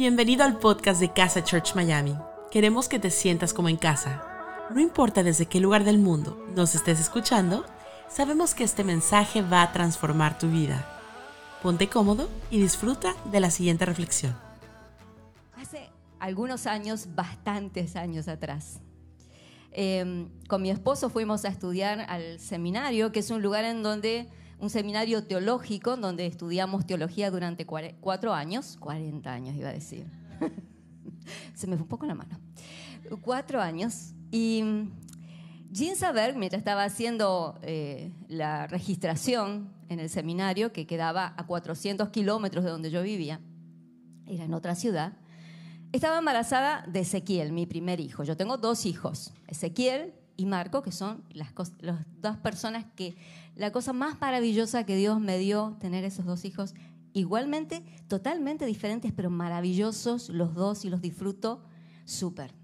Bienvenido al podcast de Casa Church Miami. Queremos que te sientas como en casa. No importa desde qué lugar del mundo nos estés escuchando, sabemos que este mensaje va a transformar tu vida. Ponte cómodo y disfruta de la siguiente reflexión. Hace algunos años, bastantes años atrás, eh, con mi esposo fuimos a estudiar al seminario, que es un lugar en donde, un seminario teológico, donde estudiamos teología durante cuatro años, 40 años iba a decir. Se me fue un poco la mano. Cuatro años. Y mm, Jean Saber, mientras estaba haciendo eh, la registración en el seminario, que quedaba a 400 kilómetros de donde yo vivía, era en otra ciudad, estaba embarazada de Ezequiel, mi primer hijo. Yo tengo dos hijos, Ezequiel y Marco, que son las, dos personas que la cosa más maravillosa que Dios me dio, tener esos dos hijos, igualmente, totalmente diferentes, pero maravillosos los dos y los disfruto súper.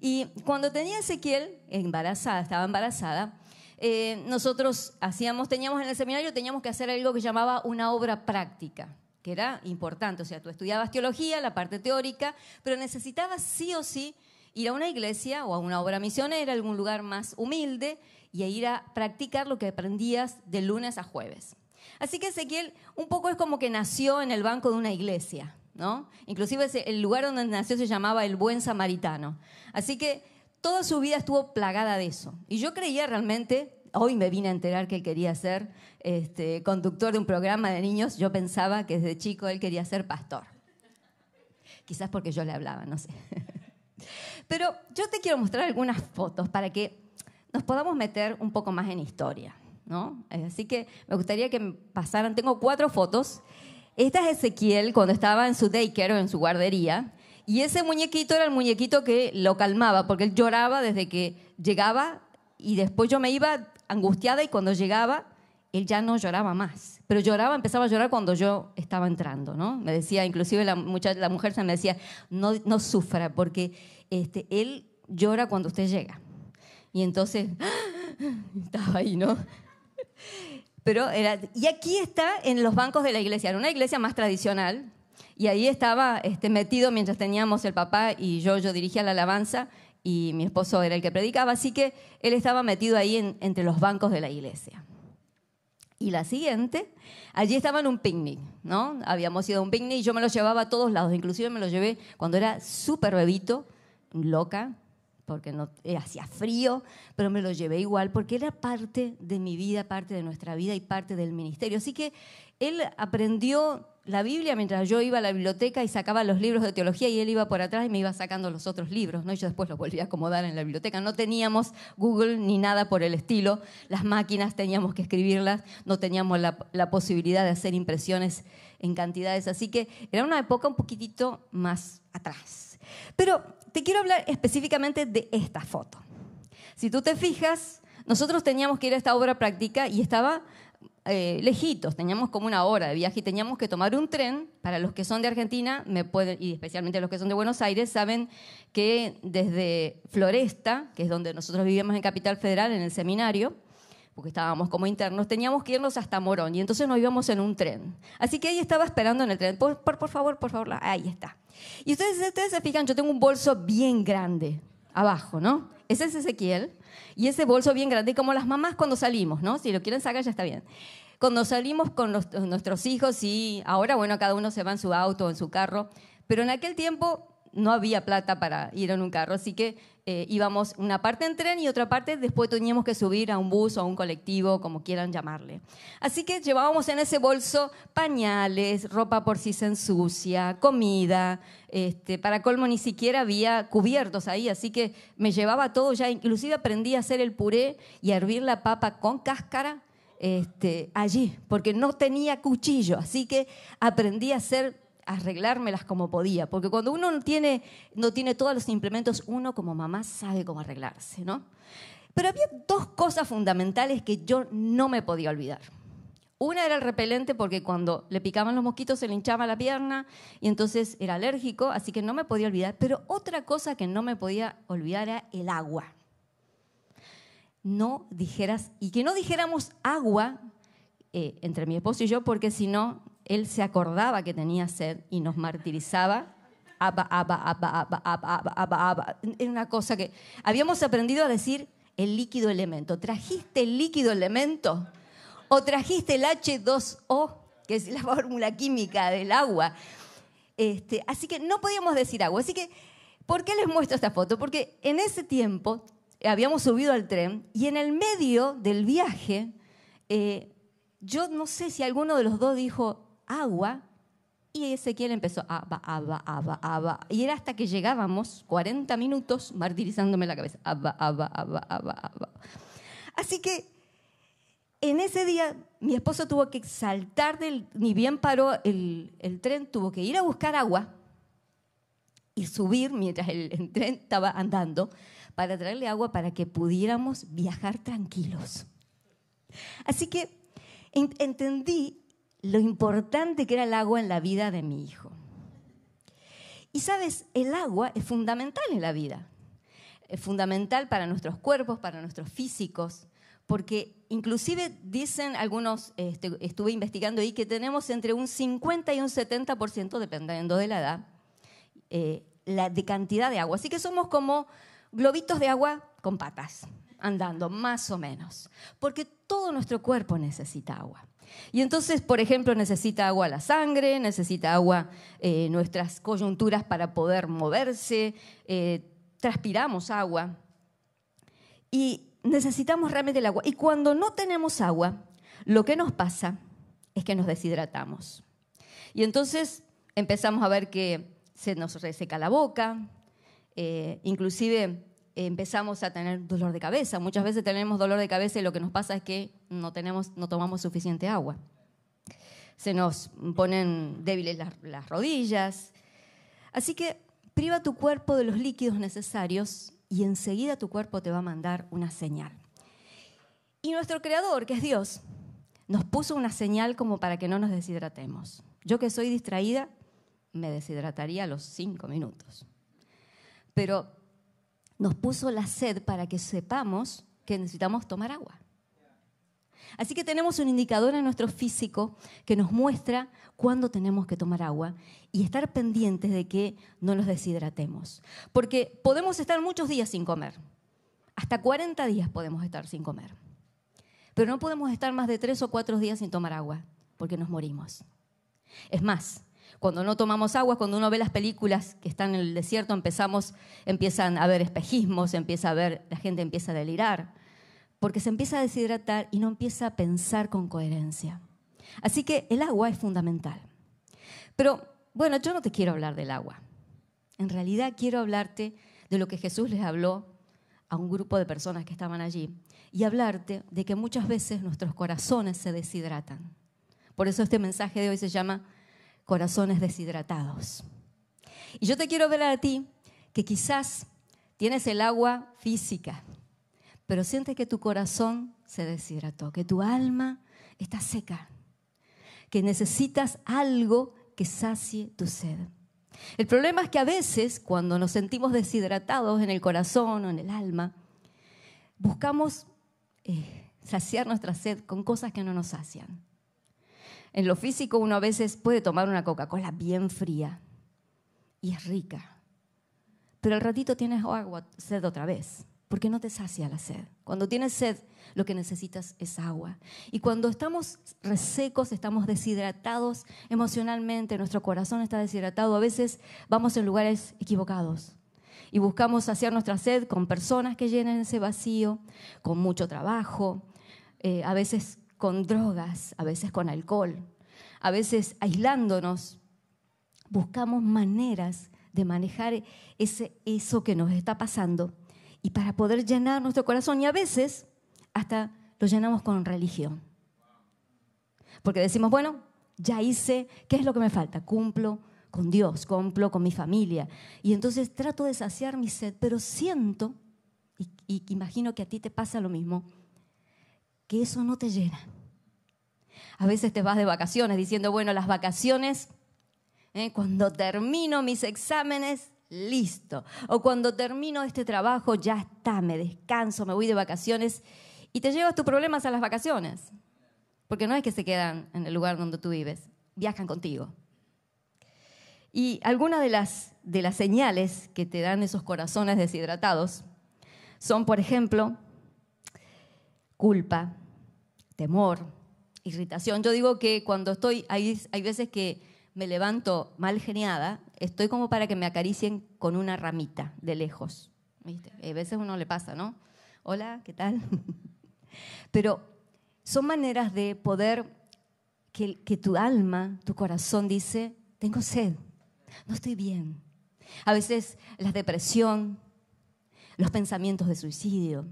Y cuando tenía Ezequiel embarazada, estaba embarazada, eh, nosotros hacíamos, teníamos en el seminario, teníamos que hacer algo que llamaba una obra práctica, que era importante. O sea, tú estudiabas teología, la parte teórica, pero necesitabas sí o sí ir a una iglesia o a una obra misionera, algún lugar más humilde, y a ir a practicar lo que aprendías de lunes a jueves. Así que Ezequiel un poco es como que nació en el banco de una iglesia, ¿no? Inclusive el lugar donde nació se llamaba el Buen Samaritano. Así que toda su vida estuvo plagada de eso. Y yo creía realmente, hoy me vine a enterar que él quería ser este, conductor de un programa de niños, yo pensaba que desde chico él quería ser pastor. Quizás porque yo le hablaba, no sé. Pero yo te quiero mostrar algunas fotos para que nos podamos meter un poco más en historia. ¿no? Así que me gustaría que pasaran, tengo cuatro fotos. Esta es Ezequiel cuando estaba en su daycare o en su guardería. Y ese muñequito era el muñequito que lo calmaba, porque él lloraba desde que llegaba y después yo me iba angustiada y cuando llegaba, él ya no lloraba más. Pero lloraba, empezaba a llorar cuando yo estaba entrando, ¿no? Me decía, inclusive la, mucha- la mujer se me decía, no, no sufra, porque este, él llora cuando usted llega. Y entonces, estaba ahí, ¿no? Pero era, y aquí está en los bancos de la iglesia, era una iglesia más tradicional, y ahí estaba este, metido mientras teníamos el papá y yo, yo dirigía la alabanza y mi esposo era el que predicaba, así que él estaba metido ahí en- entre los bancos de la iglesia. Y la siguiente, allí estaba en un picnic, ¿no? Habíamos ido a un picnic y yo me lo llevaba a todos lados, inclusive me lo llevé cuando era súper bebito, loca, porque eh, hacía frío, pero me lo llevé igual porque era parte de mi vida, parte de nuestra vida y parte del ministerio. Así que él aprendió la Biblia mientras yo iba a la biblioteca y sacaba los libros de teología y él iba por atrás y me iba sacando los otros libros, ¿no? Y yo después los volvía a acomodar en la biblioteca. No teníamos Google ni nada por el estilo. Las máquinas teníamos que escribirlas, no teníamos la, la posibilidad de hacer impresiones en cantidades. Así que era una época un poquitito más atrás. Pero te quiero hablar específicamente de esta foto. Si tú te fijas, nosotros teníamos que ir a esta obra práctica y estaba eh, lejitos, teníamos como una hora de viaje y teníamos que tomar un tren. Para los que son de Argentina, me pueden, y especialmente los que son de Buenos Aires, saben que desde Floresta, que es donde nosotros vivíamos en Capital Federal, en el seminario, porque estábamos como internos, teníamos que irnos hasta Morón y entonces nos íbamos en un tren. Así que ahí estaba esperando en el tren. Por, por, por favor, por favor, ahí está. Y ustedes, ustedes se fijan, yo tengo un bolso bien grande abajo, ¿no? Ese es Ezequiel y ese bolso bien grande, como las mamás cuando salimos, ¿no? Si lo quieren sacar ya está bien. Cuando salimos con los- nuestros hijos y ahora, bueno, cada uno se va en su auto en su carro, pero en aquel tiempo no había plata para ir en un carro, así que eh, íbamos una parte en tren y otra parte después teníamos que subir a un bus o a un colectivo, como quieran llamarle. Así que llevábamos en ese bolso pañales, ropa por si se ensucia, comida, este, para colmo ni siquiera había cubiertos ahí, así que me llevaba todo ya, inclusive aprendí a hacer el puré y a hervir la papa con cáscara este, allí, porque no tenía cuchillo, así que aprendí a hacer arreglármelas como podía, porque cuando uno no tiene, no tiene todos los implementos, uno como mamá sabe cómo arreglarse, ¿no? Pero había dos cosas fundamentales que yo no me podía olvidar. Una era el repelente porque cuando le picaban los mosquitos se le hinchaba la pierna y entonces era alérgico, así que no me podía olvidar. Pero otra cosa que no me podía olvidar era el agua. No dijeras, y que no dijéramos agua eh, entre mi esposo y yo, porque si no, él se acordaba que tenía sed y nos martirizaba aba, aba, aba, aba, aba, aba, aba. Era una cosa que habíamos aprendido a decir el líquido elemento. ¿Trajiste el líquido elemento? ¿O trajiste el H2O, que es la fórmula química del agua? Este, así que no podíamos decir agua. Así que, ¿por qué les muestro esta foto? Porque en ese tiempo habíamos subido al tren y en el medio del viaje, eh, yo no sé si alguno de los dos dijo agua y Ezequiel empezó, aba, aba, aba, aba. Y era hasta que llegábamos, 40 minutos, martirizándome la cabeza, aba. Así que en ese día mi esposo tuvo que saltar del, ni bien paró el, el tren, tuvo que ir a buscar agua y subir mientras el, el tren estaba andando para traerle agua para que pudiéramos viajar tranquilos. Así que en- entendí lo importante que era el agua en la vida de mi hijo. Y sabes, el agua es fundamental en la vida. Es fundamental para nuestros cuerpos, para nuestros físicos, porque inclusive dicen algunos, este, estuve investigando ahí, que tenemos entre un 50 y un 70%, dependiendo de la edad, eh, de cantidad de agua. Así que somos como globitos de agua con patas, andando, más o menos. Porque todo nuestro cuerpo necesita agua. Y entonces, por ejemplo, necesita agua la sangre, necesita agua eh, nuestras coyunturas para poder moverse, eh, transpiramos agua. Y necesitamos realmente el agua. Y cuando no tenemos agua, lo que nos pasa es que nos deshidratamos. Y entonces empezamos a ver que se nos reseca la boca, eh, inclusive empezamos a tener dolor de cabeza. Muchas veces tenemos dolor de cabeza y lo que nos pasa es que no, tenemos, no tomamos suficiente agua. Se nos ponen débiles las, las rodillas. Así que priva tu cuerpo de los líquidos necesarios y enseguida tu cuerpo te va a mandar una señal. Y nuestro creador, que es Dios, nos puso una señal como para que no nos deshidratemos. Yo que soy distraída, me deshidrataría a los cinco minutos. Pero nos puso la sed para que sepamos que necesitamos tomar agua. Así que tenemos un indicador en nuestro físico que nos muestra cuándo tenemos que tomar agua y estar pendientes de que no nos deshidratemos. Porque podemos estar muchos días sin comer. Hasta 40 días podemos estar sin comer. Pero no podemos estar más de 3 o 4 días sin tomar agua, porque nos morimos. Es más, cuando no tomamos agua, cuando uno ve las películas que están en el desierto, empezamos, empiezan a ver espejismos, empieza a ver, la gente empieza a delirar, porque se empieza a deshidratar y no empieza a pensar con coherencia. Así que el agua es fundamental. Pero bueno, yo no te quiero hablar del agua. En realidad quiero hablarte de lo que Jesús les habló a un grupo de personas que estaban allí y hablarte de que muchas veces nuestros corazones se deshidratan. Por eso este mensaje de hoy se llama corazones deshidratados. Y yo te quiero ver a ti que quizás tienes el agua física, pero sientes que tu corazón se deshidrató, que tu alma está seca, que necesitas algo que sacie tu sed. El problema es que a veces, cuando nos sentimos deshidratados en el corazón o en el alma, buscamos eh, saciar nuestra sed con cosas que no nos sacian. En lo físico uno a veces puede tomar una Coca-Cola bien fría y es rica, pero al ratito tienes agua, sed otra vez, porque no te sacia la sed. Cuando tienes sed, lo que necesitas es agua. Y cuando estamos resecos, estamos deshidratados emocionalmente, nuestro corazón está deshidratado, a veces vamos en lugares equivocados y buscamos saciar nuestra sed con personas que llenen ese vacío, con mucho trabajo, eh, a veces con drogas, a veces con alcohol, a veces aislándonos. Buscamos maneras de manejar ese, eso que nos está pasando y para poder llenar nuestro corazón. Y a veces hasta lo llenamos con religión. Porque decimos, bueno, ya hice, ¿qué es lo que me falta? Cumplo con Dios, cumplo con mi familia. Y entonces trato de saciar mi sed, pero siento, y, y imagino que a ti te pasa lo mismo, que eso no te llena. A veces te vas de vacaciones diciendo, bueno, las vacaciones, ¿eh? cuando termino mis exámenes, listo. O cuando termino este trabajo, ya está, me descanso, me voy de vacaciones y te llevas tus problemas a las vacaciones. Porque no es que se quedan en el lugar donde tú vives, viajan contigo. Y algunas de las de las señales que te dan esos corazones deshidratados son, por ejemplo, culpa, temor, irritación. Yo digo que cuando estoy, hay, hay veces que me levanto mal geniada, estoy como para que me acaricien con una ramita de lejos. ¿Viste? A veces uno le pasa, ¿no? Hola, ¿qué tal? Pero son maneras de poder que, que tu alma, tu corazón dice, tengo sed, no estoy bien. A veces la depresión, los pensamientos de suicidio,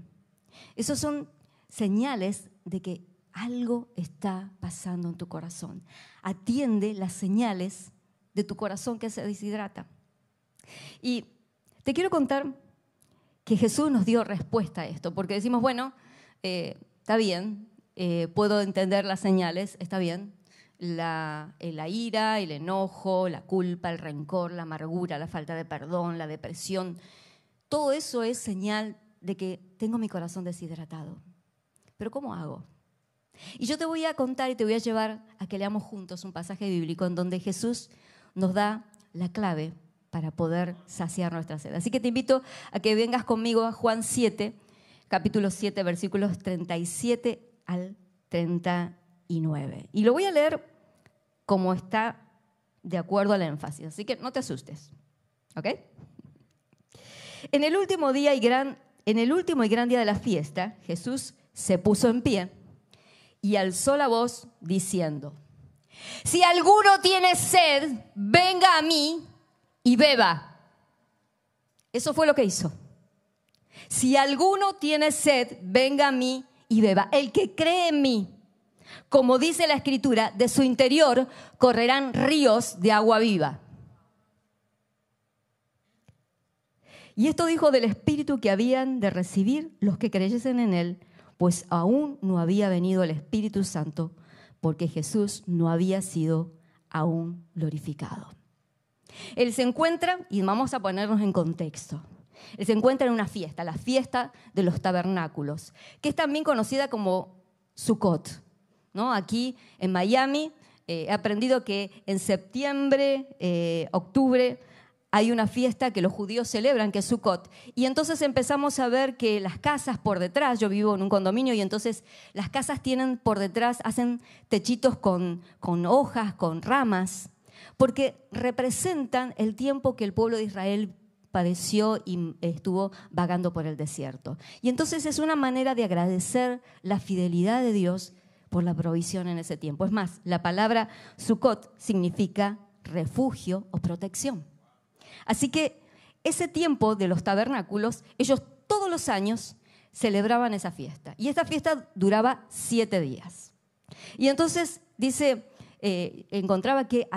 esos son señales de que algo está pasando en tu corazón. Atiende las señales de tu corazón que se deshidrata. Y te quiero contar que Jesús nos dio respuesta a esto, porque decimos, bueno, eh, está bien, eh, puedo entender las señales, está bien, eh, la, ira, el enojo, la culpa, el rencor, la amargura, la falta de perdón, la depresión, todo eso es señal de que tengo mi corazón deshidratado. Pero ¿cómo hago? Y yo te voy a contar y te voy a llevar a que leamos juntos un pasaje bíblico en donde Jesús nos da la clave para poder saciar nuestra sed. Así que te invito a que vengas conmigo a Juan 7, capítulo 7, versículos 37 al 39. Y lo voy a leer como está de acuerdo al énfasis, así que no te asustes. ¿Ok? En el último día y gran, en el último y gran día de la fiesta, Jesús se puso en pie y alzó la voz diciendo, si alguno tiene sed, venga a mí y beba. Eso fue lo que hizo. Si alguno tiene sed, venga a mí y beba. El que cree en mí, como dice la escritura, de su interior correrán ríos de agua viva. Y esto dijo del Espíritu que habían de recibir los que creyesen en Él, pues aún no había venido el Espíritu Santo, porque Jesús no había sido aún glorificado. Él se encuentra, y vamos a ponernos en contexto, él se encuentra en una fiesta, la fiesta de los tabernáculos, que es también conocida como Sukkot. ¿no? Aquí en Miami eh, he aprendido que en septiembre, eh, octubre, hay una fiesta que los judíos celebran, que es Sukkot. Y entonces empezamos a ver que las casas por detrás, yo vivo en un condominio y entonces las casas tienen por detrás, hacen techitos con, hojas, con ramas, porque representan el tiempo que el pueblo de Israel padeció y estuvo vagando por el desierto. Y entonces es una manera de agradecer la fidelidad de Dios por la provisión en ese tiempo. Es más, la palabra Sukkot significa refugio o protección. Así que ese tiempo de los tabernáculos, ellos todos los años celebraban esa fiesta. Y esta fiesta duraba siete días. Y entonces dice, eh, encontraba que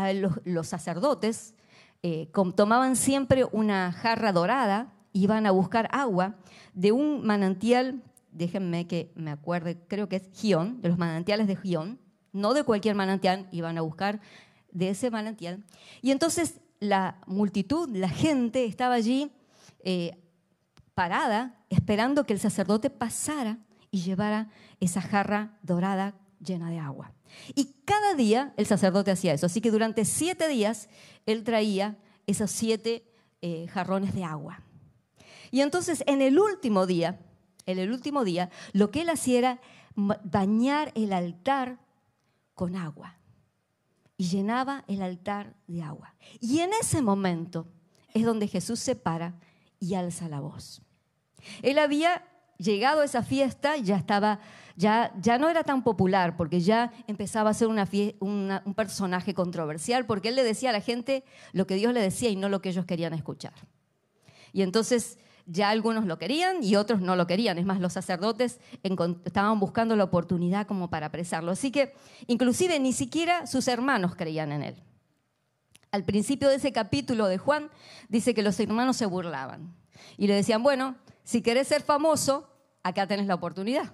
los, sacerdotes eh, tomaban siempre una jarra dorada, iban a buscar agua de un manantial, déjenme que me acuerde, creo que es Gion, de los manantiales de Gion, no de cualquier manantial, iban a buscar de ese manantial. Y entonces la multitud, la gente estaba allí eh, parada, esperando que el sacerdote pasara y llevara esa jarra dorada llena de agua. Y cada día el sacerdote hacía eso. Así que durante siete días él traía esos siete eh, jarrones de agua. Y entonces en el último día, en el último día, lo que él hacía era bañar el altar con agua y llenaba el altar de agua. Y en ese momento es donde Jesús se para y alza la voz. Él había llegado a esa fiesta, ya estaba, ya, ya no era tan popular, porque ya empezaba a ser un personaje controversial, porque él le decía a la gente lo que Dios le decía y no lo que ellos querían escuchar. Y entonces ya algunos lo querían y otros no lo querían. Es más, los sacerdotes estaban buscando la oportunidad como para apresarlo. Así que inclusive ni siquiera sus hermanos creían en él. Al principio de ese capítulo de Juan dice que los hermanos se burlaban y le decían, bueno, si querés ser famoso, acá tenés la oportunidad.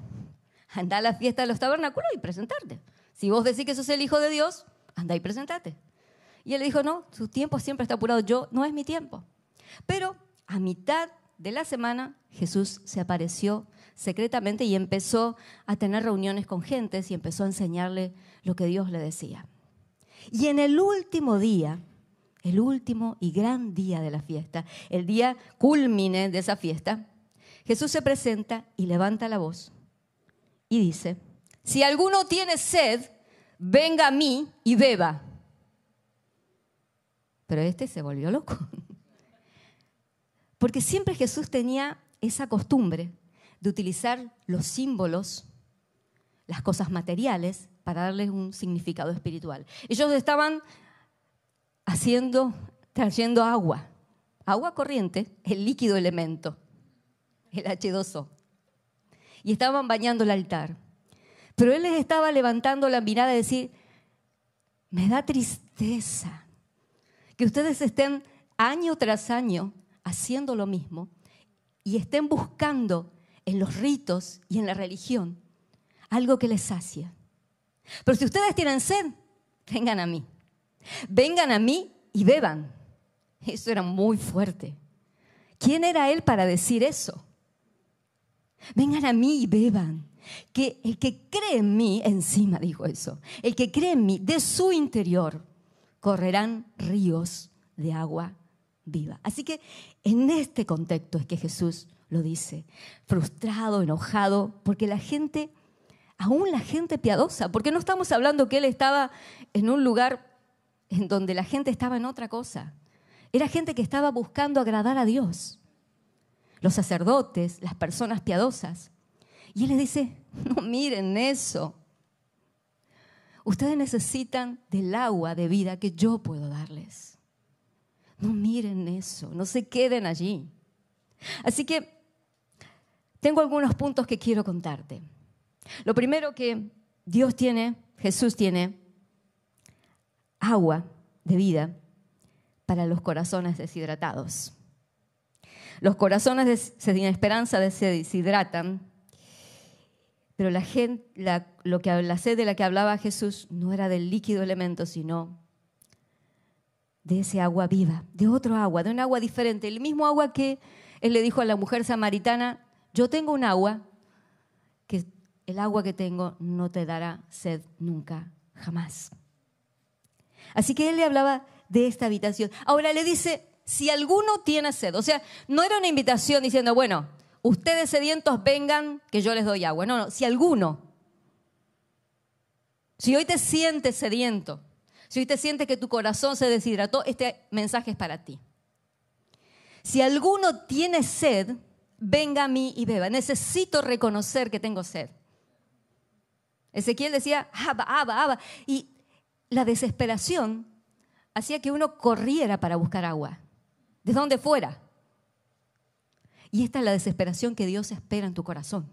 Anda a la fiesta de los tabernáculos y presentarte. Si vos decís que sos el Hijo de Dios, anda y presentate. Y él le dijo, no, su tiempo siempre está apurado, yo no es mi tiempo. Pero a mitad de la semana, Jesús se apareció secretamente y empezó a tener reuniones con gentes y empezó a enseñarle lo que Dios le decía. Y en el último día, el último y gran día de la fiesta, el día culmine de esa fiesta, Jesús se presenta y levanta la voz y dice, si alguno tiene sed, venga a mí y beba. Pero este se volvió loco. Porque siempre Jesús tenía esa costumbre de utilizar los símbolos, las cosas materiales, para darles un significado espiritual. Ellos estaban haciendo, trayendo agua, agua corriente, el líquido elemento, el H2O. Y estaban bañando el altar. Pero él les estaba levantando la mirada y decir, me da tristeza que ustedes estén año tras año haciendo lo mismo y estén buscando en los ritos y en la religión algo que les sacia. Pero si ustedes tienen sed, vengan a mí. Vengan a mí y beban. Eso era muy fuerte. ¿Quién era él para decir eso? Vengan a mí y beban. Que el que cree en mí, encima dijo eso, el que cree en mí, de su interior correrán ríos de agua viva. Así que en este contexto es que Jesús lo dice, frustrado, enojado, porque la gente, aún la gente piadosa, porque no estamos hablando que él estaba en un lugar en donde la gente estaba en otra cosa. Era gente que estaba buscando agradar a Dios. Los sacerdotes, las personas piadosas. Y él les dice, no miren eso. Ustedes necesitan del agua de vida que yo puedo darles. No miren eso, no se queden allí. Así que tengo algunos puntos que quiero contarte. Lo primero que Dios tiene, Jesús tiene, agua de vida para los corazones deshidratados. Los corazones sin esperanza se deshidratan, pero la, gente, lo que, la sed de la que hablaba Jesús no era del líquido elemento, sino de ese agua viva, de otro agua, de un agua diferente, el mismo agua que él le dijo a la mujer samaritana, yo tengo un agua que el agua que tengo no te dará sed nunca, jamás. Así que él le hablaba de esta habitación. Ahora le dice, si alguno tiene sed, o sea, no era una invitación diciendo, bueno, ustedes sedientos vengan, que yo les doy agua. No, no, si alguno, si hoy te sientes sediento, si hoy te sientes que tu corazón se deshidrató, este mensaje es para ti. Si alguno tiene sed, venga a mí y beba. Necesito reconocer que tengo sed. Ezequiel decía, aba, aba, aba. Y la desesperación hacía que uno corriera para buscar agua, de donde fuera. Y esta es la desesperación que Dios espera en tu corazón.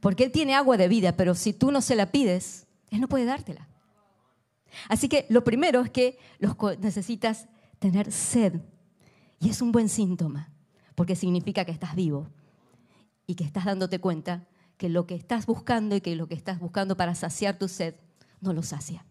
Porque Él tiene agua de vida, pero si tú no se la pides, Él no puede dártela. Así que lo primero es que necesitas tener sed. Y es un buen síntoma, porque significa que estás vivo y que estás dándote cuenta que lo que estás buscando y que lo que estás buscando para saciar tu sed no lo sacia.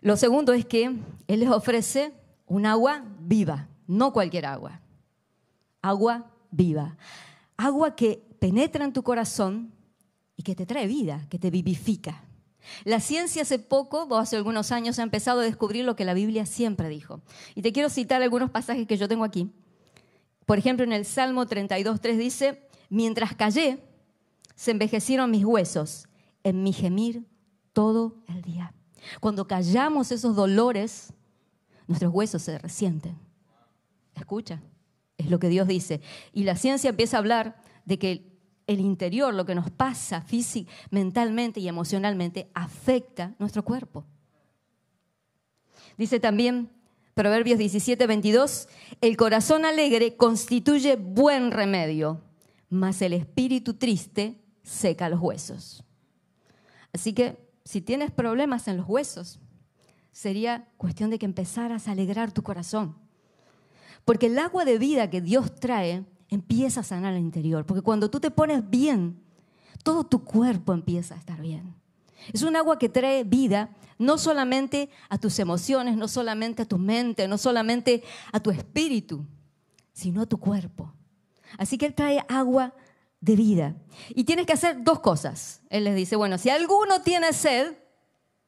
Lo segundo es que Él les ofrece un agua viva, no cualquier agua. Agua viva. Agua que penetra en tu corazón y que te trae vida, que te vivifica. La ciencia hace poco, o hace algunos años, ha empezado a descubrir lo que la Biblia siempre dijo. Y te quiero citar algunos pasajes que yo tengo aquí. Por ejemplo, en el Salmo 32.3 dice, mientras callé, se envejecieron mis huesos en mi gemir todo el día. Cuando callamos esos dolores, nuestros huesos se resienten. Escucha, es lo que Dios dice. Y la ciencia empieza a hablar de que el interior, lo que nos pasa física, mentalmente y emocionalmente, afecta nuestro cuerpo. Dice también Proverbios 17, 22, el corazón alegre constituye buen remedio, mas el espíritu triste seca los huesos. Así que si tienes problemas en los huesos, sería cuestión de que empezaras a alegrar tu corazón. Porque el agua de vida que Dios trae empieza a sanar el interior. Porque cuando tú te pones bien, todo tu cuerpo empieza a estar bien. Es un agua que trae vida no solamente a tus emociones, no solamente a tu mente, no solamente a tu espíritu, sino a tu cuerpo. Así que Él trae agua de vida. Y tienes que hacer dos cosas. Él les dice, bueno, si alguno tiene sed,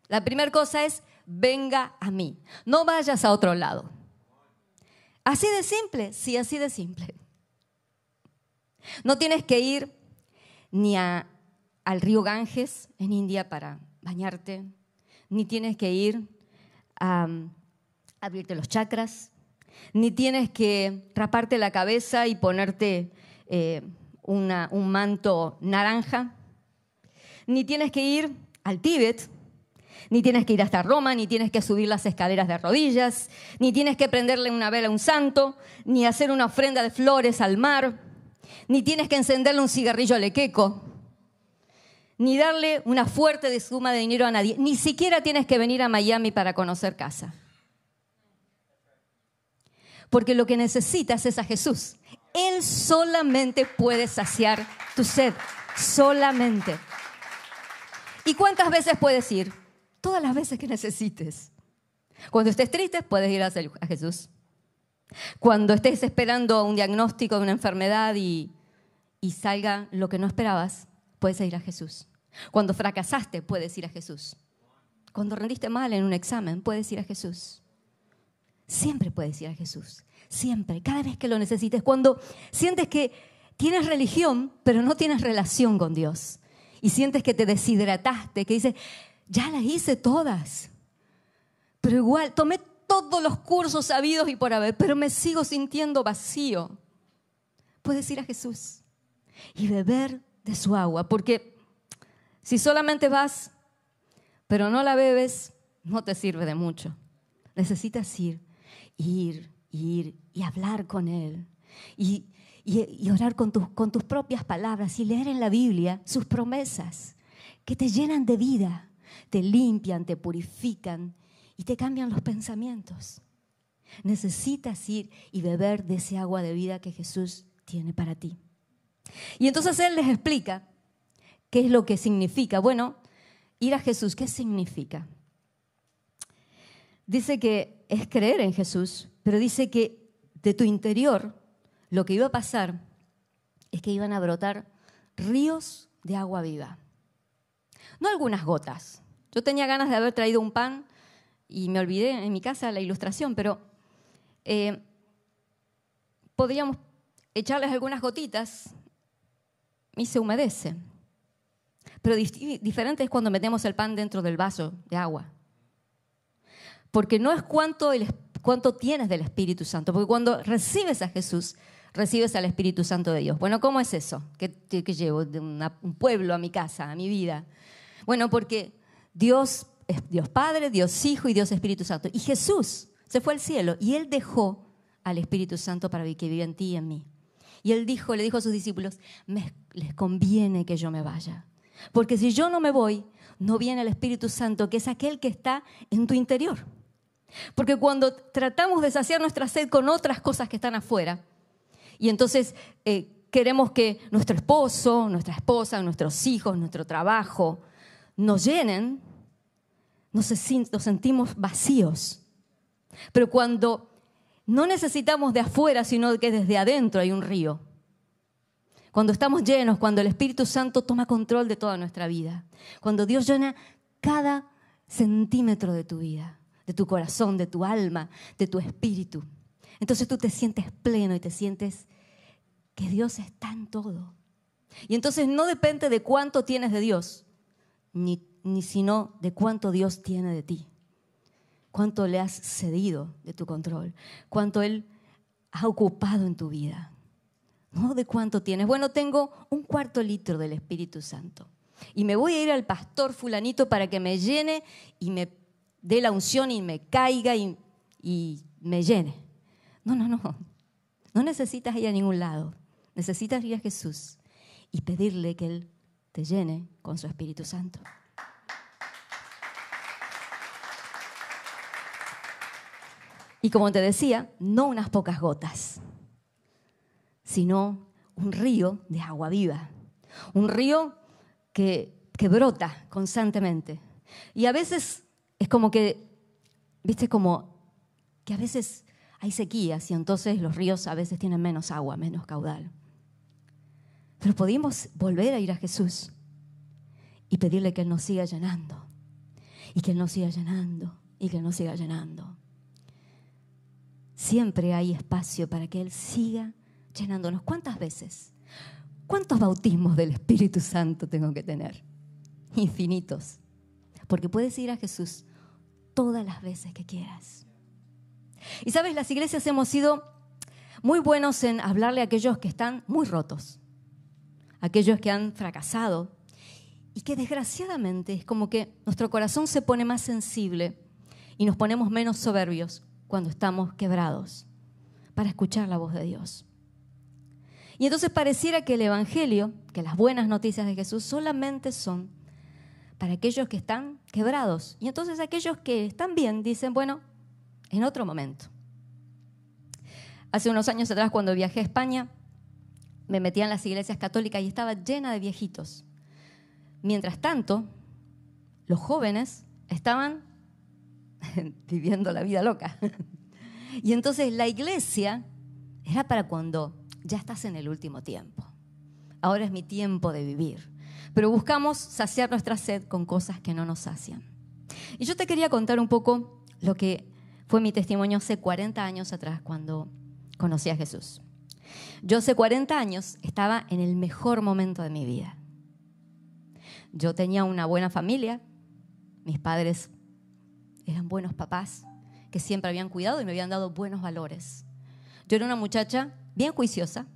la primera cosa es, venga a mí, no vayas a otro lado. Así de simple, sí, así de simple. No tienes que ir ni al río Ganges en India para bañarte, ni tienes que ir a, um, abrirte los chakras, ni tienes que raparte la cabeza y ponerte eh, un manto naranja, ni tienes que ir al Tíbet, ni tienes que ir hasta Roma, ni tienes que subir las escaleras de rodillas, ni tienes que prenderle una vela a un santo, ni hacer una ofrenda de flores al mar, ni tienes que encenderle un cigarrillo al equeco, ni darle una fuerte suma de dinero a nadie, ni siquiera tienes que venir a Miami para conocer casa. Porque lo que necesitas es a Jesús. Él solamente puede saciar tu sed, solamente. ¿Y cuántas veces puedes ir? Todas las veces que necesites. Cuando estés triste, puedes ir a Jesús. Cuando estés esperando un diagnóstico de una enfermedad y, y salga lo que no esperabas, puedes ir a Jesús. Cuando fracasaste, puedes ir a Jesús. Cuando rendiste mal en un examen, puedes ir a Jesús. Siempre puedes ir a Jesús. Siempre, cada vez que lo necesites. Cuando sientes que tienes religión, pero no tienes relación con Dios. Y sientes que te deshidrataste, que dices, ya las hice todas. Pero igual, tomé todos los cursos sabidos y por haber, pero me sigo sintiendo vacío. Puedes ir a Jesús y beber de su agua, porque si solamente vas, pero no la bebes, no te sirve de mucho. Necesitas ir ir, ir y hablar con Él. Y, orar con tus, con tus propias palabras y leer en la Biblia sus promesas que te llenan de vida, te limpian, te purifican y te cambian los pensamientos. Necesitas ir y beber de ese agua de vida que Jesús tiene para ti. Y entonces Él les explica qué es lo que significa. Bueno, ir a Jesús, ¿qué significa? Dice que es creer en Jesús, pero dice que de tu interior lo que iba a pasar es que iban a brotar ríos de agua viva. No algunas gotas. Yo tenía ganas de haber traído un pan y me olvidé en mi casa la ilustración, pero eh, podríamos echarles algunas gotitas y se humedece. Pero diferente es cuando metemos el pan dentro del vaso de agua. Porque no es cuánto, tienes del Espíritu Santo, porque cuando recibes a Jesús, recibes al Espíritu Santo de Dios. Bueno, ¿cómo es eso? ¿Qué, llevo de un pueblo a mi casa, a mi vida? Bueno, porque Dios Dios Padre, Dios Hijo y Dios Espíritu Santo. Y Jesús se fue al cielo y Él dejó al Espíritu Santo para que viva en ti y en mí. Y Él dijo, le dijo a sus discípulos, les conviene que yo me vaya. Porque si yo no me voy, no viene el Espíritu Santo, que es aquel que está en tu interior. Porque cuando tratamos de saciar nuestra sed con otras cosas que están afuera, y entonces eh, queremos que nuestro esposo, nuestra esposa, nuestros hijos, nuestro trabajo nos llenen, nos, sentimos vacíos. Pero cuando no necesitamos de afuera, sino que desde adentro hay un río. Cuando estamos llenos, cuando el Espíritu Santo toma control de toda nuestra vida. Cuando Dios llena cada centímetro de tu vida de tu corazón, de tu alma, de tu espíritu. Entonces tú te sientes pleno y te sientes que Dios está en todo. Y entonces no depende de cuánto tienes de Dios, ni, ni sino de cuánto Dios tiene de ti. Cuánto le has cedido de tu control, cuánto Él ha ocupado en tu vida. No de cuánto tienes. Bueno, tengo un cuarto litro del Espíritu Santo. Y me voy a ir al pastor fulanito para que me llene y me dé la unción y me caiga y, me llene. No, no, no. No necesitas ir a ningún lado. Necesitas ir a Jesús y pedirle que Él te llene con su Espíritu Santo. Y como te decía, no unas pocas gotas, sino un río de agua viva. Un río que, brota constantemente. Y a veces es como que, viste, como que a veces hay sequías y entonces los ríos a veces tienen menos agua, menos caudal. Pero podemos volver a ir a Jesús y pedirle que Él nos siga llenando. Y que Él nos siga llenando. Y que Él nos siga llenando. Siempre hay espacio para que Él siga llenándonos. ¿Cuántas veces? ¿Cuántos bautismos del Espíritu Santo tengo que tener? Infinitos. Porque puedes ir a Jesús todas las veces que quieras. Y sabes, las iglesias hemos sido muy buenos en hablarle a aquellos que están muy rotos, aquellos que han fracasado y que desgraciadamente es como que nuestro corazón se pone más sensible y nos ponemos menos soberbios cuando estamos quebrados para escuchar la voz de Dios. Y entonces pareciera que el Evangelio, que las buenas noticias de Jesús solamente son para aquellos que están quebrados. Y entonces aquellos que están bien dicen, bueno, en otro momento. Hace unos años atrás, cuando viajé a España, me metía en las iglesias católicas y estaba llena de viejitos. Mientras tanto, los jóvenes estaban viviendo la vida loca. y entonces la iglesia era para cuando ya estás en el último tiempo. Ahora es mi tiempo de vivir. Pero buscamos saciar nuestra sed con cosas que no nos sacian. Y yo te quería contar un poco lo que fue mi testimonio hace 40 años atrás cuando conocí a Jesús. Yo hace 40 años estaba en el mejor momento de mi vida. Yo tenía una buena familia, mis padres eran buenos papás que siempre habían cuidado y me habían dado buenos valores. Yo era una muchacha bien juiciosa.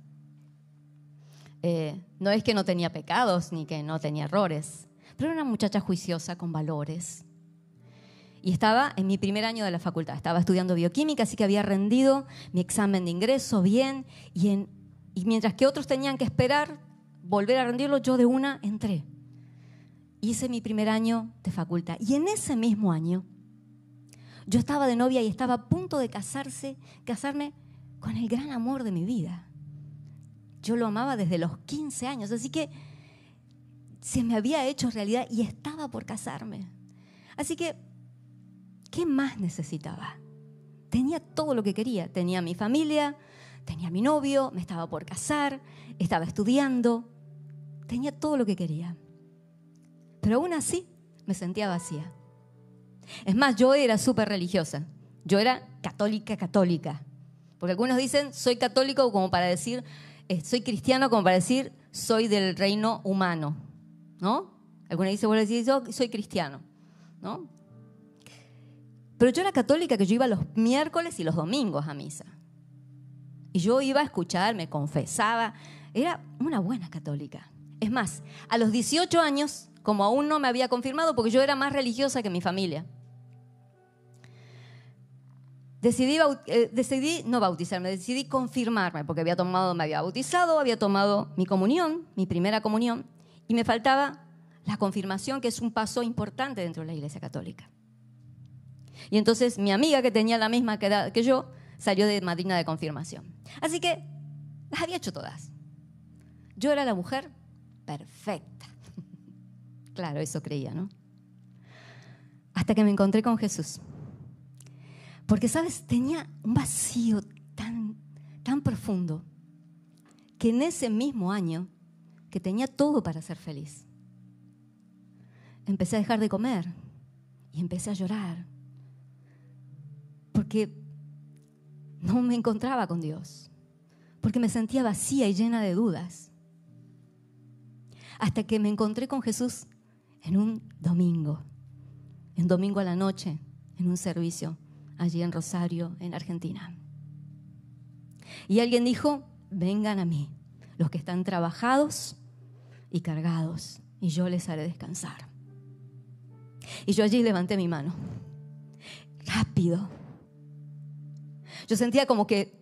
Eh, no es que no tenía pecados ni que no tenía errores, pero era una muchacha juiciosa con valores, y estaba en mi primer año de la facultad. Estaba estudiando bioquímica, así que había rendido mi examen de ingreso bien. Y, y mientras que otros tenían que esperar volver a rendirlo, yo de una entré. Hice mi primer año de facultad. Y en ese mismo año, yo estaba de novia y estaba a punto de casarse, casarme con el gran amor de mi vida. Yo lo amaba desde los 15 años, así que se me había hecho realidad y estaba por casarme. Así que ¿qué más necesitaba? Tenía todo lo que quería. Tenía mi familia, tenía mi novio, me estaba por casar, estaba estudiando. Tenía todo lo que quería. Pero aún así me sentía vacía. Es más, yo era súper religiosa. Yo era católica, católica. Porque algunos dicen, soy católico como para decir, eh, soy cristiano como para decir, soy del reino humano. ¿No? Algunos dicen, bueno, yo soy cristiano. ¿No? Pero yo era católica que yo iba los miércoles y los domingos a misa. Y yo iba a escuchar, me confesaba. Era una buena católica. Es más, a los 18 años, como aún no me había confirmado, porque yo era más religiosa que mi familia, decidí, eh, decidí no bautizarme, decidí confirmarme, porque había tomado, me había bautizado, había tomado mi comunión, mi primera comunión, y me faltaba la confirmación, que es un paso importante dentro de la Iglesia Católica. Y entonces mi amiga, que tenía la misma edad que yo, salió de madrina de confirmación. Así que las había hecho todas. Yo era la mujer perfecta. Claro, eso creía, ¿no? Hasta que me encontré con Jesús. Porque, ¿sabes? Tenía un vacío tan, tan profundo que en ese mismo año, que tenía todo para ser feliz, empecé a dejar de comer y empecé a llorar porque no me encontraba con Dios, porque me sentía vacía y llena de dudas. Hasta que me encontré con Jesús en un domingo, en domingo a la noche, en un servicio allí en Rosario, en Argentina. Y alguien dijo, vengan a mí, los que están trabajados y cargados, y yo les haré descansar. Y yo allí levanté mi mano, rápido, yo sentía como que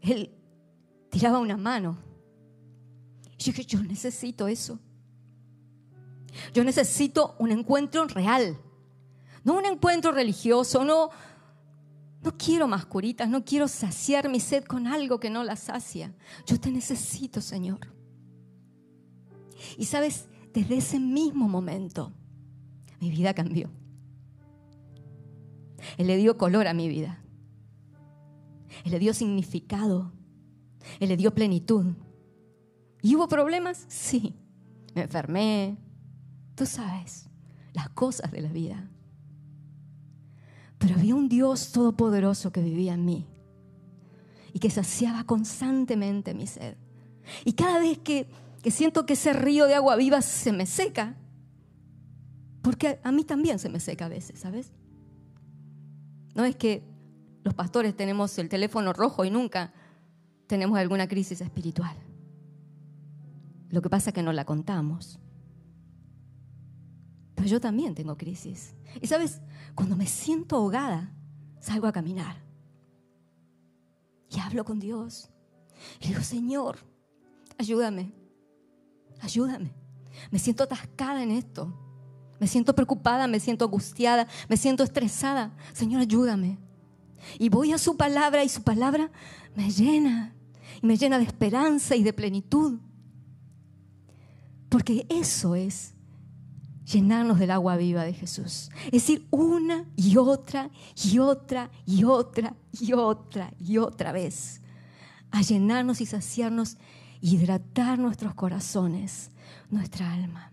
él tiraba una mano. Y yo dije, yo necesito eso. Yo necesito un encuentro real, no un encuentro religioso, no, no quiero más curitas, no quiero saciar mi sed con algo que no la sacia. Yo te necesito, Señor. Y sabes, desde ese mismo momento, mi vida cambió. Él le dio color a mi vida. Él le dio significado. Él le dio plenitud. ¿Y hubo problemas? Sí. Me enfermé. Tú sabes, las cosas de la vida. Pero había un Dios todopoderoso que vivía en mí y que saciaba constantemente mi sed. Y cada vez que, que siento que ese río de agua viva se me seca, porque a mí también se me seca a veces, ¿sabes? No es que los pastores tenemos el teléfono rojo y nunca tenemos alguna crisis espiritual. Lo que pasa es que no la contamos. Pero yo también tengo crisis. Y sabes, cuando me siento ahogada, salgo a caminar. Y hablo con Dios. Y digo, Señor, ayúdame. Ayúdame. Me siento atascada en esto. Me siento preocupada, me siento angustiada, me siento estresada. Señor, ayúdame. Y voy a su palabra y su palabra me llena. Y me llena de esperanza y de plenitud. Porque eso es llenarnos del agua viva de Jesús. Es decir, una y otra y otra y otra y otra y otra vez. A llenarnos y saciarnos, hidratar nuestros corazones, nuestra alma.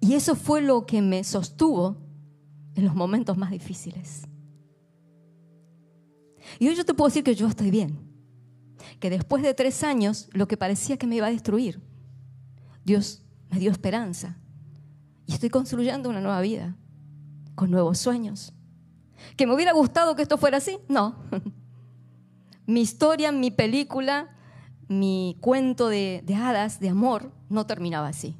Y eso fue lo que me sostuvo en los momentos más difíciles. Y hoy yo te puedo decir que yo estoy bien. Que después de tres años, lo que parecía que me iba a destruir, Dios me dio esperanza. Y estoy construyendo una nueva vida, con nuevos sueños. ¿Que me hubiera gustado que esto fuera así? No. mi historia, mi película, mi cuento de, de hadas, de amor, no terminaba así.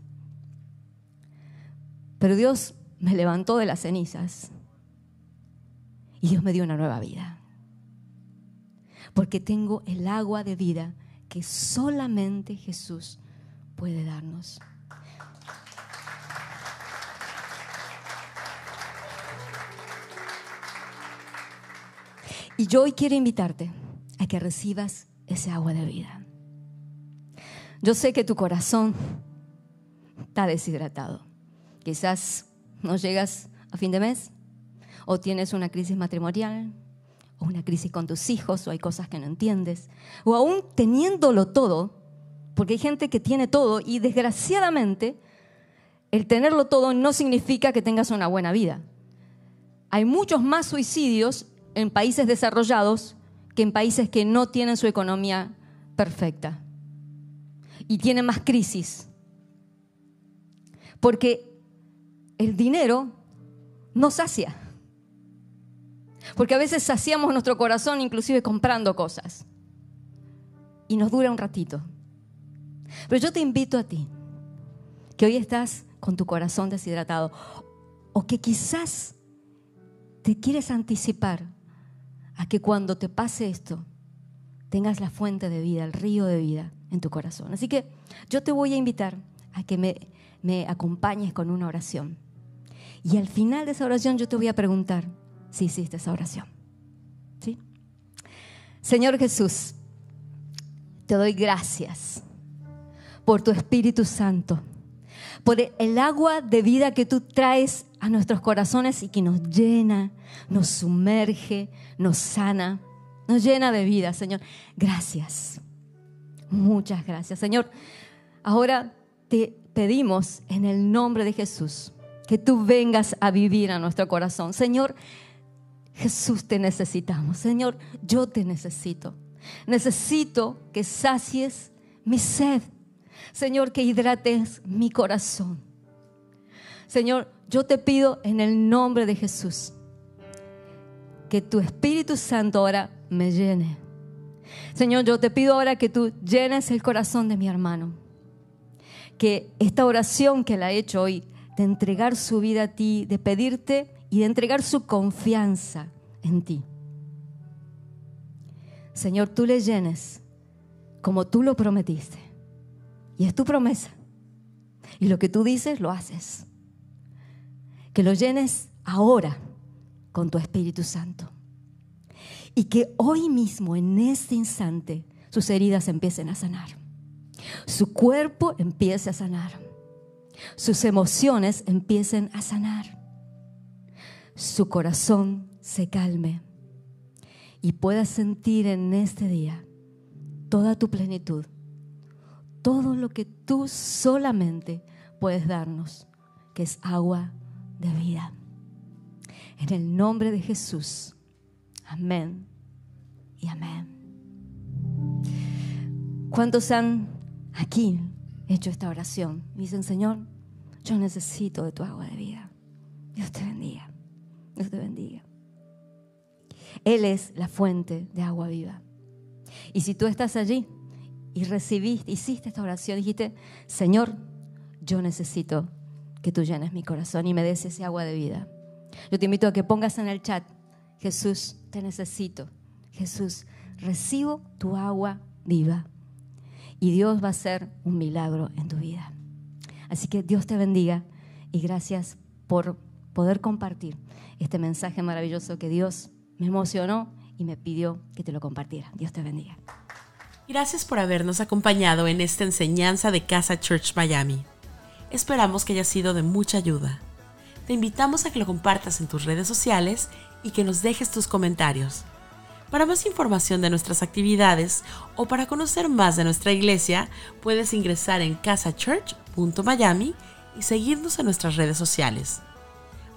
Pero Dios me levantó de las cenizas y Dios me dio una nueva vida. Porque tengo el agua de vida que solamente Jesús puede darnos. Y yo hoy quiero invitarte a que recibas ese agua de vida. Yo sé que tu corazón está deshidratado. Quizás no llegas a fin de mes o tienes una crisis matrimonial o una crisis con tus hijos o hay cosas que no entiendes o aún teniéndolo todo, porque hay gente que tiene todo y desgraciadamente el tenerlo todo no significa que tengas una buena vida. Hay muchos más suicidios en países desarrollados que en países que no tienen su economía perfecta y tienen más crisis. Porque el dinero no sacia. Porque a veces saciamos nuestro corazón inclusive comprando cosas. Y nos dura un ratito. Pero yo te invito a ti, que hoy estás con tu corazón deshidratado, o que quizás te quieres anticipar a que cuando te pase esto, tengas la fuente de vida, el río de vida en tu corazón. Así que yo te voy a invitar a que me, me acompañes con una oración. Y al final de esa oración yo te voy a preguntar si hiciste esa oración. ¿Sí? Señor Jesús, te doy gracias por tu Espíritu Santo, por el agua de vida que tú traes a nuestros corazones y que nos llena, nos sumerge, nos sana, nos llena de vida, Señor. Gracias. Muchas gracias, Señor. Ahora te pedimos en el nombre de Jesús que tú vengas a vivir a nuestro corazón. Señor, Jesús te necesitamos. Señor, yo te necesito. Necesito que sacies mi sed. Señor, que hidrates mi corazón. Señor, yo te pido en el nombre de Jesús que tu Espíritu Santo ahora me llene. Señor, yo te pido ahora que tú llenes el corazón de mi hermano. Que esta oración que la he hecho hoy, de entregar su vida a ti, de pedirte y de entregar su confianza en ti. Señor, tú le llenes como tú lo prometiste. Y es tu promesa. Y lo que tú dices, lo haces que lo llenes ahora con tu Espíritu Santo. Y que hoy mismo, en este instante, sus heridas empiecen a sanar. Su cuerpo empiece a sanar. Sus emociones empiecen a sanar. Su corazón se calme. Y pueda sentir en este día toda tu plenitud, todo lo que tú solamente puedes darnos, que es agua de vida. En el nombre de Jesús. Amén y amén. ¿Cuántos han aquí hecho esta oración? Dicen, Señor, yo necesito de tu agua de vida. Dios te bendiga. Dios te bendiga. Él es la fuente de agua viva. Y si tú estás allí y recibiste, hiciste esta oración, dijiste, Señor, yo necesito que tú llenes mi corazón y me des ese agua de vida. Yo te invito a que pongas en el chat, Jesús, te necesito. Jesús, recibo tu agua viva. Y Dios va a hacer un milagro en tu vida. Así que Dios te bendiga y gracias por poder compartir este mensaje maravilloso que Dios me emocionó y me pidió que te lo compartiera. Dios te bendiga. Gracias por habernos acompañado en esta enseñanza de Casa Church Miami. Esperamos que haya sido de mucha ayuda. Te invitamos a que lo compartas en tus redes sociales y que nos dejes tus comentarios. Para más información de nuestras actividades o para conocer más de nuestra iglesia, puedes ingresar en casachurch.miami y seguirnos en nuestras redes sociales.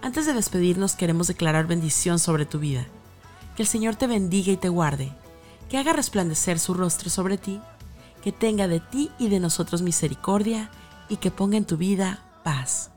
Antes de despedirnos queremos declarar bendición sobre tu vida. Que el Señor te bendiga y te guarde, que haga resplandecer su rostro sobre ti, que tenga de ti y de nosotros misericordia y que ponga en tu vida paz.